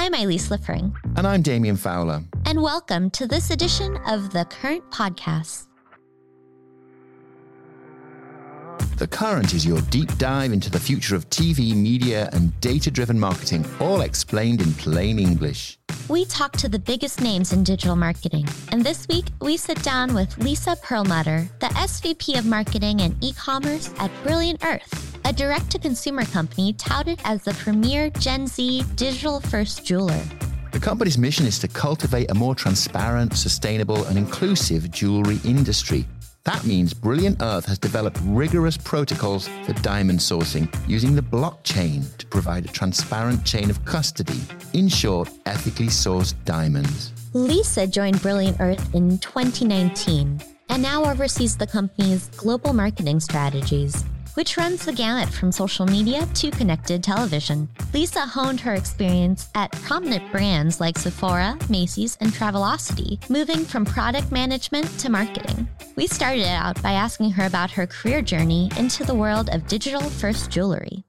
I'm Elise Liffering. And I'm Damien Fowler. And welcome to this edition of The Current Podcast. The Current is your deep dive into the future of TV, media, and data driven marketing, all explained in plain English. We talk to the biggest names in digital marketing. And this week, we sit down with Lisa Perlmutter, the SVP of Marketing and E commerce at Brilliant Earth, a direct to consumer company touted as the premier Gen Z digital first jeweler. The company's mission is to cultivate a more transparent, sustainable, and inclusive jewelry industry that means Brilliant Earth has developed rigorous protocols for diamond sourcing using the blockchain to provide a transparent chain of custody. In short, ethically sourced diamonds. Lisa joined Brilliant Earth in 2019 and now oversees the company's global marketing strategies which runs the gamut from social media to connected television. Lisa honed her experience at prominent brands like Sephora, Macy's, and Travelocity, moving from product management to marketing. We started out by asking her about her career journey into the world of digital first jewelry.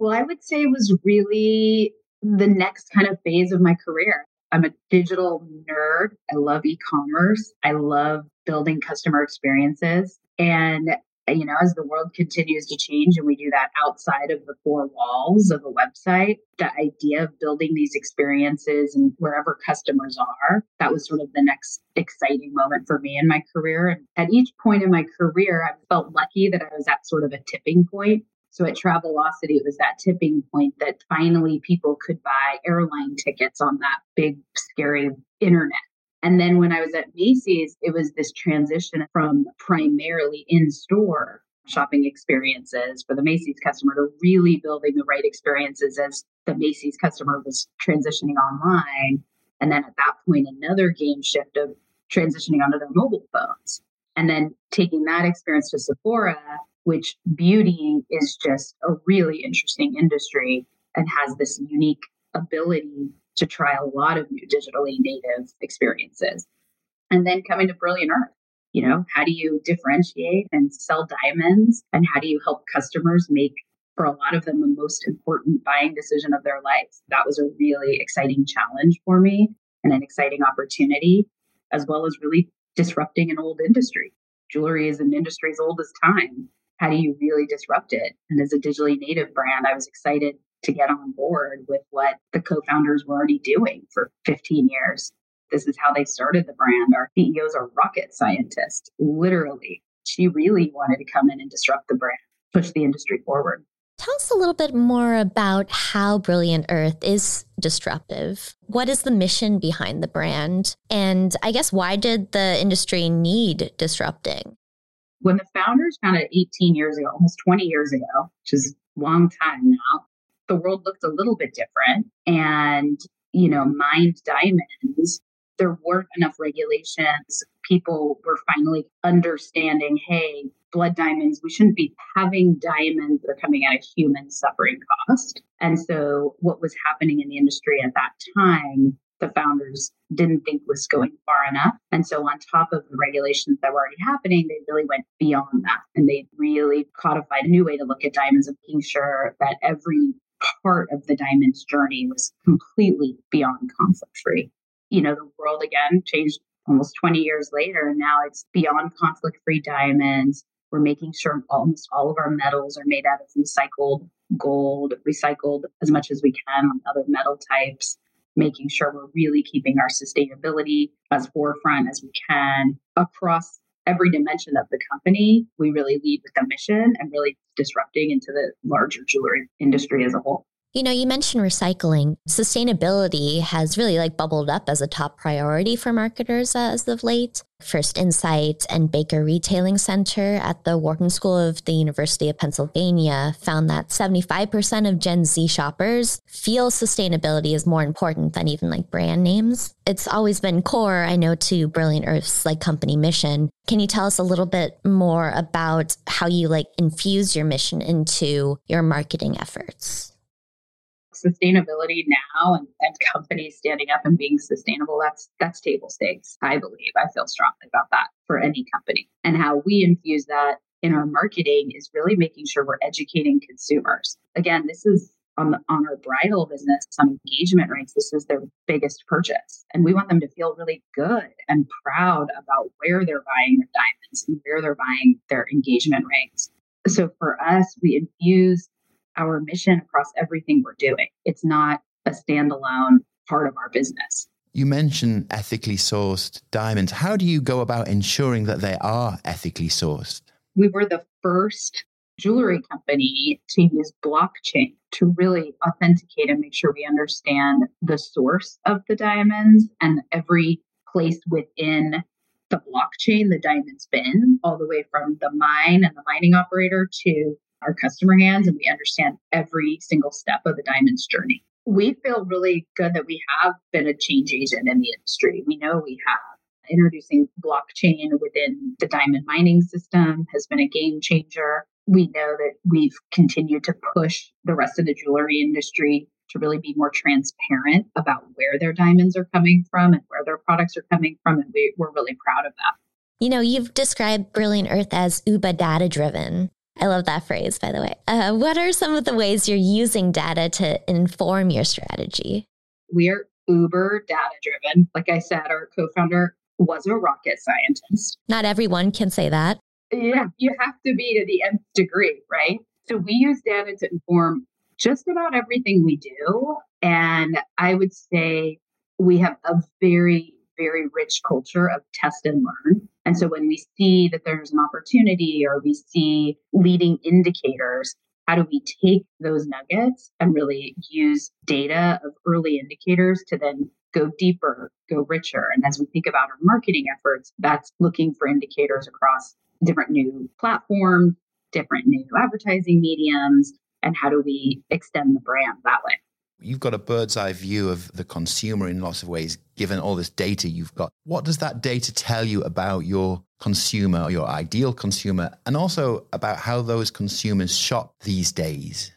Well, I would say it was really the next kind of phase of my career. I'm a digital nerd. I love e commerce. I love building customer experiences. And you know, as the world continues to change and we do that outside of the four walls of a website, the idea of building these experiences and wherever customers are, that was sort of the next exciting moment for me in my career. And at each point in my career, I felt lucky that I was at sort of a tipping point. So at Travelocity, it was that tipping point that finally people could buy airline tickets on that big, scary internet and then when I was at Macy's, it was this transition from primarily in store shopping experiences for the Macy's customer to really building the right experiences as the Macy's customer was transitioning online. And then at that point, another game shift of transitioning onto their mobile phones. And then taking that experience to Sephora, which beauty is just a really interesting industry and has this unique ability to try a lot of new digitally native experiences. And then coming to Brilliant Earth, you know, how do you differentiate and sell diamonds? And how do you help customers make, for a lot of them, the most important buying decision of their life? That was a really exciting challenge for me and an exciting opportunity, as well as really disrupting an old industry. Jewelry is an industry as old as time. How do you really disrupt it? And as a digitally native brand, I was excited to get on board with what the co-founders were already doing for 15 years. This is how they started the brand. Our CEO is a rocket scientist, literally. She really wanted to come in and disrupt the brand, push the industry forward. Tell us a little bit more about how Brilliant Earth is disruptive. What is the mission behind the brand? And I guess why did the industry need disrupting? When the founders founded 18 years ago, almost 20 years ago, which is a long time now, the world looked a little bit different. And, you know, mined diamonds, there weren't enough regulations. People were finally understanding hey, blood diamonds, we shouldn't be having diamonds that are coming at a human suffering cost. And so, what was happening in the industry at that time, the founders didn't think was going far enough. And so, on top of the regulations that were already happening, they really went beyond that. And they really codified a new way to look at diamonds and making sure that every part of the diamond's journey was completely beyond conflict free. You know, the world again changed almost 20 years later, and now it's beyond conflict free diamonds. We're making sure almost all of our metals are made out of recycled gold, recycled as much as we can on other metal types, making sure we're really keeping our sustainability as forefront as we can across every dimension of the company, we really lead with the mission and really disrupting into the larger jewelry industry as a whole. You know, you mentioned recycling. Sustainability has really like bubbled up as a top priority for marketers as of late. First Insight and Baker Retailing Center at the Wharton School of the University of Pennsylvania found that 75% of Gen Z shoppers feel sustainability is more important than even like brand names. It's always been core, I know, to Brilliant Earth's like company mission. Can you tell us a little bit more about how you like infuse your mission into your marketing efforts? Sustainability now and, and companies standing up and being sustainable, that's that's table stakes, I believe. I feel strongly about that for any company. And how we infuse that in our marketing is really making sure we're educating consumers. Again, this is on the on our bridal business, on engagement rings, this is their biggest purchase. And we want them to feel really good and proud about where they're buying their diamonds and where they're buying their engagement rings. So for us, we infuse our mission across everything we're doing. It's not a standalone part of our business. You mentioned ethically sourced diamonds. How do you go about ensuring that they are ethically sourced? We were the first jewelry company to use blockchain to really authenticate and make sure we understand the source of the diamonds and every place within the blockchain the diamond's been, all the way from the mine and the mining operator to our customer hands. And we understand every single step of the diamond's journey. We feel really good that we have been a change agent in the industry. We know we have. Introducing blockchain within the diamond mining system has been a game changer. We know that we've continued to push the rest of the jewelry industry to really be more transparent about where their diamonds are coming from and where their products are coming from. And we, we're really proud of that. You know, you've described Brilliant Earth as uber data driven. I love that phrase, by the way. Uh, what are some of the ways you're using data to inform your strategy? We are uber data driven. Like I said, our co founder was a rocket scientist. Not everyone can say that. Yeah, you have to be to the nth degree, right? So we use data to inform just about everything we do. And I would say we have a very, very rich culture of test and learn. And so when we see that there's an opportunity or we see leading indicators, how do we take those nuggets and really use data of early indicators to then go deeper, go richer? And as we think about our marketing efforts, that's looking for indicators across different new platforms, different new advertising mediums, and how do we extend the brand that way? You've got a bird's eye view of the consumer in lots of ways, given all this data you've got. What does that data tell you about your consumer, your ideal consumer, and also about how those consumers shop these days?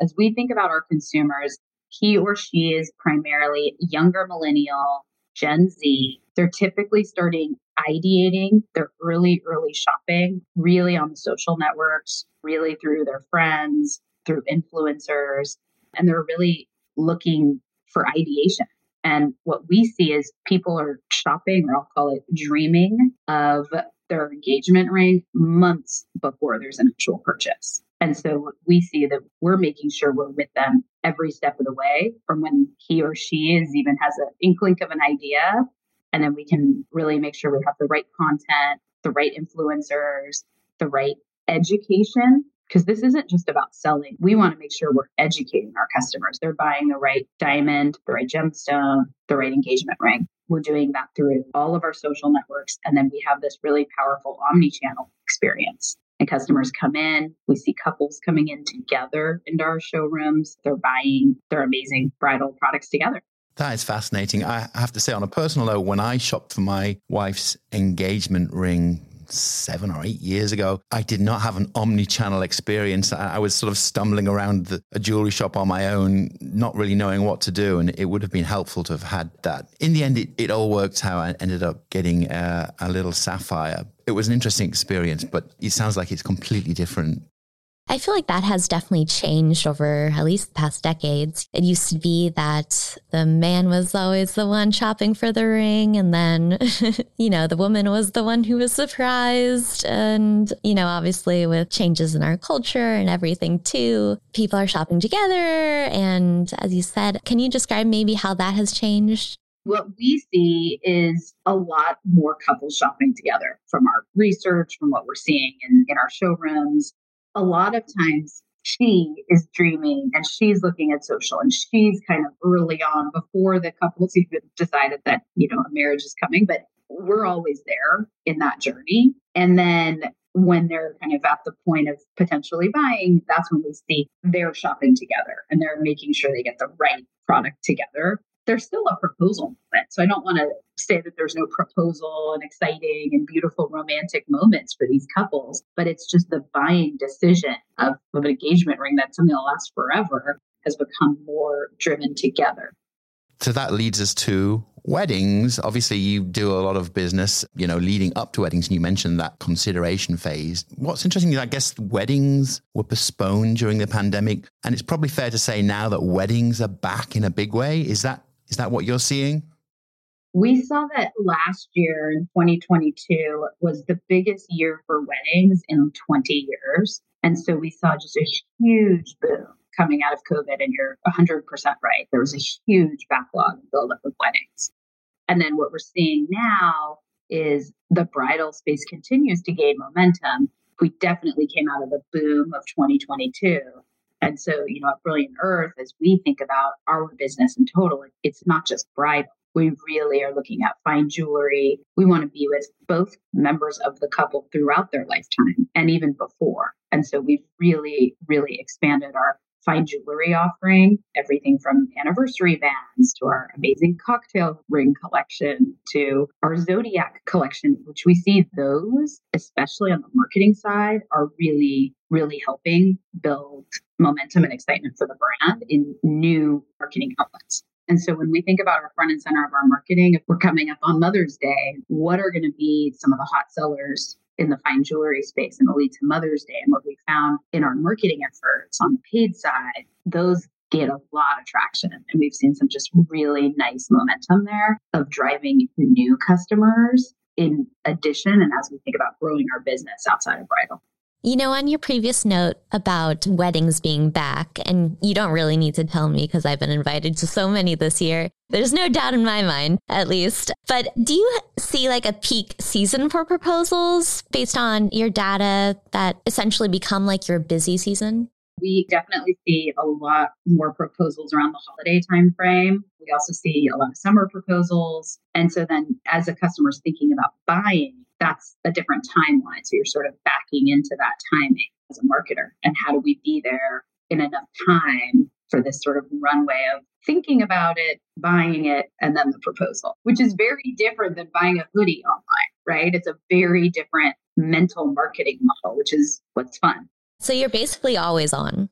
As we think about our consumers, he or she is primarily younger millennial, Gen Z. They're typically starting ideating their early, early shopping really on the social networks, really through their friends, through influencers, and they're really looking for ideation. And what we see is people are shopping, or I'll call it dreaming of their engagement ring months before there's an actual purchase. And so we see that we're making sure we're with them every step of the way from when he or she is even has an inkling of an idea. And then we can really make sure we have the right content, the right influencers, the right education because this isn't just about selling. We want to make sure we're educating our customers. They're buying the right diamond, the right gemstone, the right engagement ring. We're doing that through all of our social networks. And then we have this really powerful omni channel experience. And customers come in, we see couples coming in together into our showrooms. They're buying their amazing bridal products together. That is fascinating. I have to say, on a personal note, when I shopped for my wife's engagement ring seven or eight years ago, I did not have an omni channel experience. I was sort of stumbling around the, a jewelry shop on my own, not really knowing what to do. And it would have been helpful to have had that. In the end, it, it all worked out. I ended up getting a, a little sapphire. It was an interesting experience, but it sounds like it's completely different I feel like that has definitely changed over at least the past decades. It used to be that the man was always the one shopping for the ring, and then, you know, the woman was the one who was surprised. And, you know, obviously with changes in our culture and everything too, people are shopping together. And as you said, can you describe maybe how that has changed? What we see is a lot more couples shopping together from our research, from what we're seeing in, in our showrooms a lot of times she is dreaming and she's looking at social and she's kind of early on before the couple's even decided that, you know, a marriage is coming, but we're always there in that journey. And then when they're kind of at the point of potentially buying, that's when we see they're shopping together and they're making sure they get the right product together there's still a proposal moment. So I don't want to say that there's no proposal and exciting and beautiful romantic moments for these couples, but it's just the buying decision of, of an engagement ring that's something that'll last forever has become more driven together. So that leads us to weddings, obviously you do a lot of business, you know, leading up to weddings. And you mentioned that consideration phase. What's interesting is I guess weddings were postponed during the pandemic. And it's probably fair to say now that weddings are back in a big way. Is that is that what you're seeing? We saw that last year in 2022 was the biggest year for weddings in 20 years. And so we saw just a huge boom coming out of COVID. And you're 100% right. There was a huge backlog buildup of weddings. And then what we're seeing now is the bridal space continues to gain momentum. We definitely came out of the boom of 2022. And so, you know, at Brilliant Earth, as we think about our business in total, it's not just bridal we really are looking at fine jewelry. We want to be with both members of the couple throughout their lifetime and even before. And so we've really, really expanded our fine jewelry offering, everything from anniversary bands to our amazing cocktail ring collection to our Zodiac collection, which we see those, especially on the marketing side, are really, really helping build momentum and excitement for the brand in new marketing outlets. And so when we think about our front and center of our marketing, if we're coming up on Mother's Day, what are going to be some of the hot sellers in the fine jewelry space and the lead to Mother's Day? And what we found in our marketing efforts on the paid side, those get a lot of traction. And we've seen some just really nice momentum there of driving new customers in addition and as we think about growing our business outside of bridal. You know, on your previous note about weddings being back, and you don't really need to tell me because I've been invited to so many this year. There's no doubt in my mind, at least. But do you see like a peak season for proposals based on your data that essentially become like your busy season? We definitely see a lot more proposals around the holiday time frame. We also see a lot of summer proposals. And so then as a customer is thinking about buying, that's a different timeline. So you're sort of backing into that timing as a marketer. And how do we be there in enough time for this sort of runway of thinking about it, buying it, and then the proposal, which is very different than buying a hoodie online, right? It's a very different mental marketing model, which is what's fun. So you're basically always on.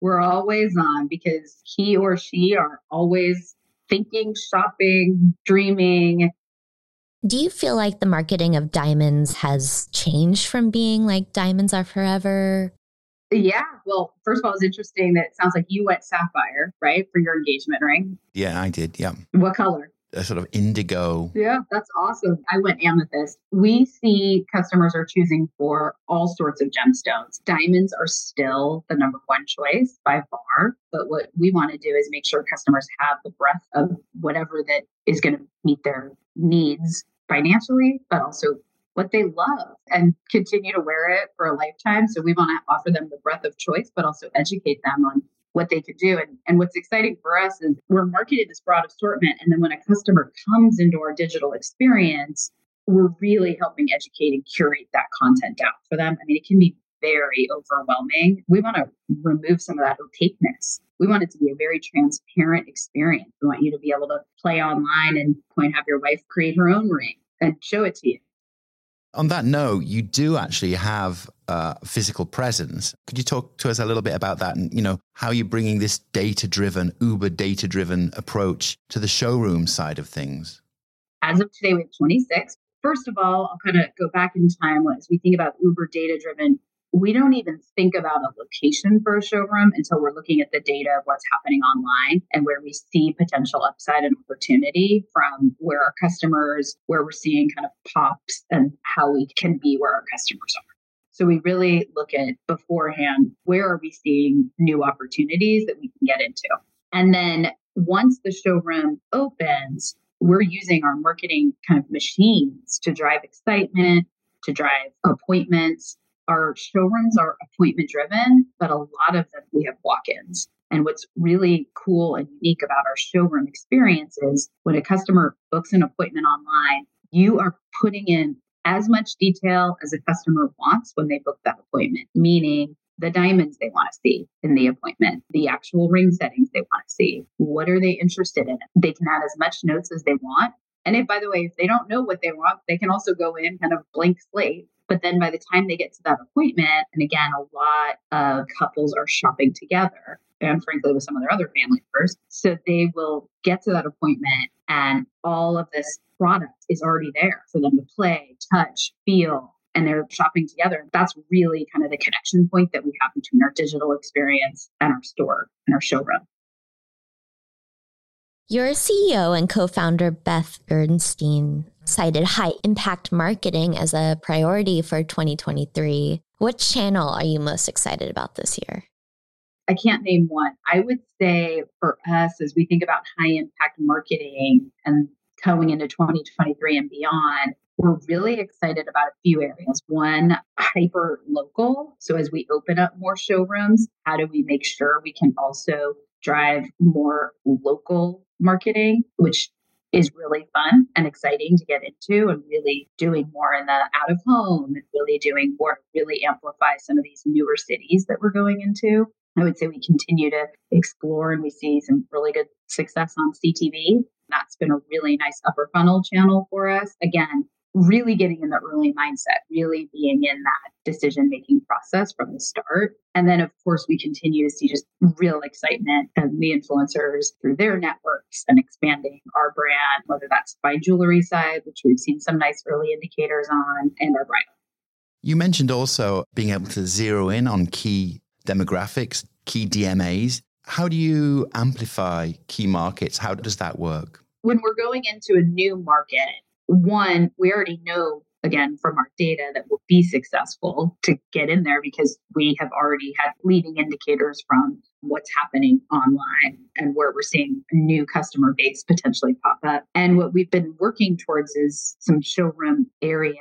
We're always on because he or she are always thinking, shopping, dreaming, do you feel like the marketing of diamonds has changed from being like diamonds are forever? Yeah. Well, first of all, it's interesting that it sounds like you went sapphire, right, for your engagement ring. Yeah, I did. Yeah. What color? A sort of indigo. Yeah, that's awesome. I went amethyst. We see customers are choosing for all sorts of gemstones. Diamonds are still the number one choice by far. But what we want to do is make sure customers have the breadth of whatever that is going to meet their needs financially, but also what they love and continue to wear it for a lifetime. So we want to offer them the breadth of choice, but also educate them on what they could do. And, and what's exciting for us is we're marketing this broad assortment. And then when a customer comes into our digital experience, we're really helping educate and curate that content out for them. I mean, it can be very overwhelming. We want to remove some of that opaqueness. We want it to be a very transparent experience. We want you to be able to play online and point have your wife create her own ring and show it to you. On that note, you do actually have a physical presence. Could you talk to us a little bit about that and you know how you're bringing this data-driven, uber data-driven approach to the showroom side of things? As of today, we have 26. First of all, I'll kind of go back in time as we think about uber data-driven we don't even think about a location for a showroom until we're looking at the data of what's happening online and where we see potential upside and opportunity from where our customers, where we're seeing kind of pops and how we can be where our customers are. So we really look at beforehand where are we seeing new opportunities that we can get into. And then once the showroom opens, we're using our marketing kind of machines to drive excitement, to drive appointments, our showrooms are appointment driven, but a lot of them we have walk ins. And what's really cool and unique about our showroom experience is when a customer books an appointment online, you are putting in as much detail as a customer wants when they book that appointment, meaning the diamonds they want to see in the appointment, the actual ring settings they want to see. What are they interested in? They can add as much notes as they want. And if, by the way, if they don't know what they want, they can also go in kind of blank slate but then by the time they get to that appointment, and again, a lot of couples are shopping together and frankly with some of their other family members. So they will get to that appointment And all of this product is already there for them to play, touch, feel, and they're shopping together. That's really kind of the connection point that we have between our digital experience and our store and our showroom. Your CEO and co founder, Beth Gerstein, cited high impact marketing as a priority for 2023. What channel are you most excited about this year? I can't name one. I would say for us, as we think about high impact marketing and going into 2023 and beyond, we're really excited about a few areas. One, hyper local. So as we open up more showrooms, how do we make sure we can also drive more local marketing, which is really fun and exciting to get into and really doing more in the out of home and really doing more really amplify some of these newer cities that we're going into. I would say we continue to explore and we see some really good success on CTV. That's been a really nice upper funnel channel for us. Again, really getting in the early mindset, really being in that decision making process from the start. And then, of course, we continue to see just real excitement and the influencers through their networks and expanding our brand, whether that's by jewelry side, which we've seen some nice early indicators on, and our bridal. You mentioned also being able to zero in on key demographics, key DMAs. How do you amplify key markets? How does that work? When we're going into a new market, one, we already know again from our data that will be successful to get in there because we have already had leading indicators from what's happening online and where we're seeing new customer base potentially pop up. And what we've been working towards is some showroom area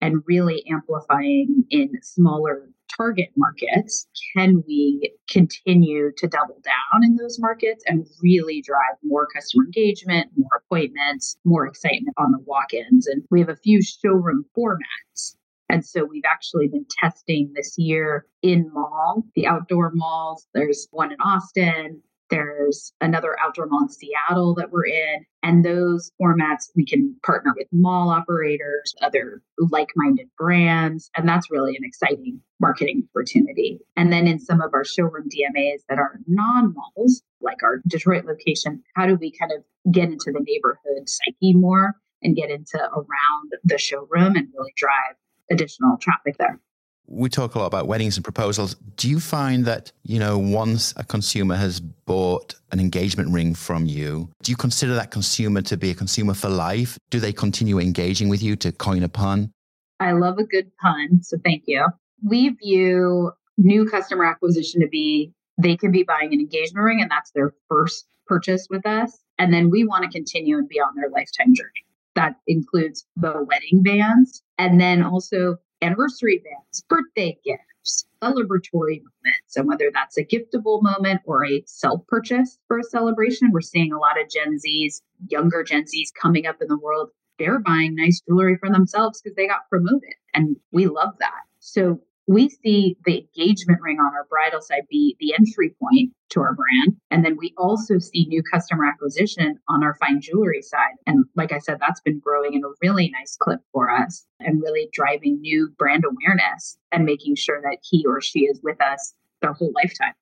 and really amplifying in smaller target markets, can we continue to double down in those markets and really drive more customer engagement, more appointments, more excitement on the walk ins? And we have a few showroom formats. And so we've actually been testing this year in mall, the outdoor malls. There's one in Austin, there's another outdoor mall in Seattle that we're in. And those formats, we can partner with mall operators, other like minded brands. And that's really an exciting marketing opportunity. And then in some of our showroom DMAs that are non malls, like our Detroit location, how do we kind of get into the neighborhood psyche more and get into around the showroom and really drive additional traffic there? We talk a lot about weddings and proposals. Do you find that, you know, once a consumer has bought an engagement ring from you, do you consider that consumer to be a consumer for life? Do they continue engaging with you to coin a pun? I love a good pun. So thank you. We view new customer acquisition to be they can be buying an engagement ring and that's their first purchase with us. And then we want to continue and be on their lifetime journey. That includes the wedding bands and then also anniversary events, birthday gifts, celebratory moments. And whether that's a giftable moment or a self purchase for a celebration, we're seeing a lot of Gen Zs, younger Gen Zs coming up in the world. They're buying nice jewelry for themselves because they got promoted. And we love that. So we see the engagement ring on our bridal side be the entry point to our brand. And then we also see new customer acquisition on our fine jewelry side. And like I said, that's been growing in a really nice clip for us and really driving new brand awareness and making sure that he or she is with us their whole lifetime.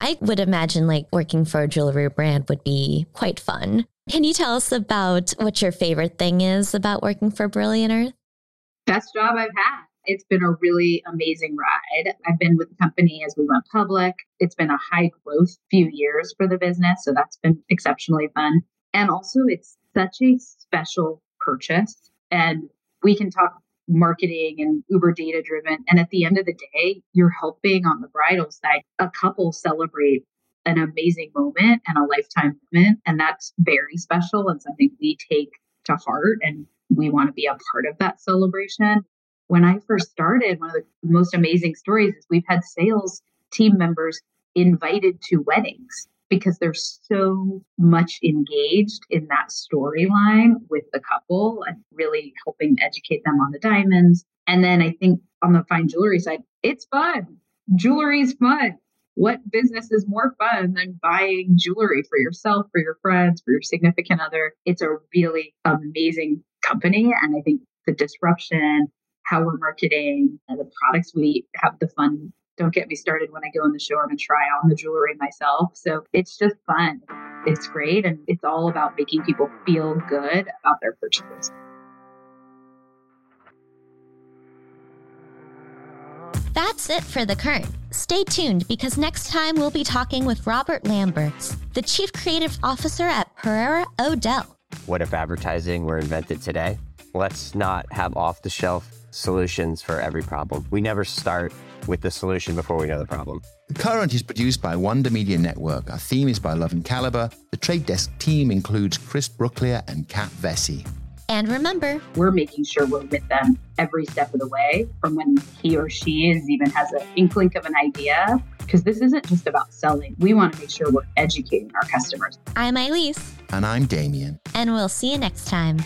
I would imagine like working for a jewelry brand would be quite fun. Can you tell us about what your favorite thing is about working for Brilliant Earth? Best job I've had it's been a really amazing ride. I've been with the company as we went public. It's been a high growth few years for the business. So that's been exceptionally fun. And also, it's such a special purchase. And we can talk marketing and uber data driven. And at the end of the day, you're helping on the bridal side a couple celebrate an amazing moment and a lifetime moment. And that's very special and something we take to heart. And we want to be a part of that celebration when I first started, one of the most amazing stories is we've had sales team members invited to weddings because they're so much engaged in that storyline with the couple and really helping educate them on the diamonds. And then I think on the fine jewelry side, it's fun. Jewelry is fun. What business is more fun than buying jewelry for yourself, for your friends, for your significant other? It's a really amazing company. And I think the disruption how we're marketing, the products we have the fun. Don't get me started when I go in the showroom and try on the jewelry myself. So it's just fun. it's great. And it's all about making people feel good about their purchases. That's it for The Current. Stay tuned because next time we'll be talking with Robert Lambrechts, the Chief Creative Officer at Pereira O'Dell. What if advertising were invented today? Let's not have off the shelf solutions for every problem. We never start with the solution before we know the problem. The Current is produced by Wonder Media Network. Our theme is by Love and Caliber. The Trade Desk team includes Chris Brooklier and Kat Vesey. And remember, we're making sure we're with them every step of the way from when he or she is even has an inkling of an idea. Because this isn't just about selling. We want to make sure we're educating our customers. I'm Elise. And I'm Damien. And we'll see you next time.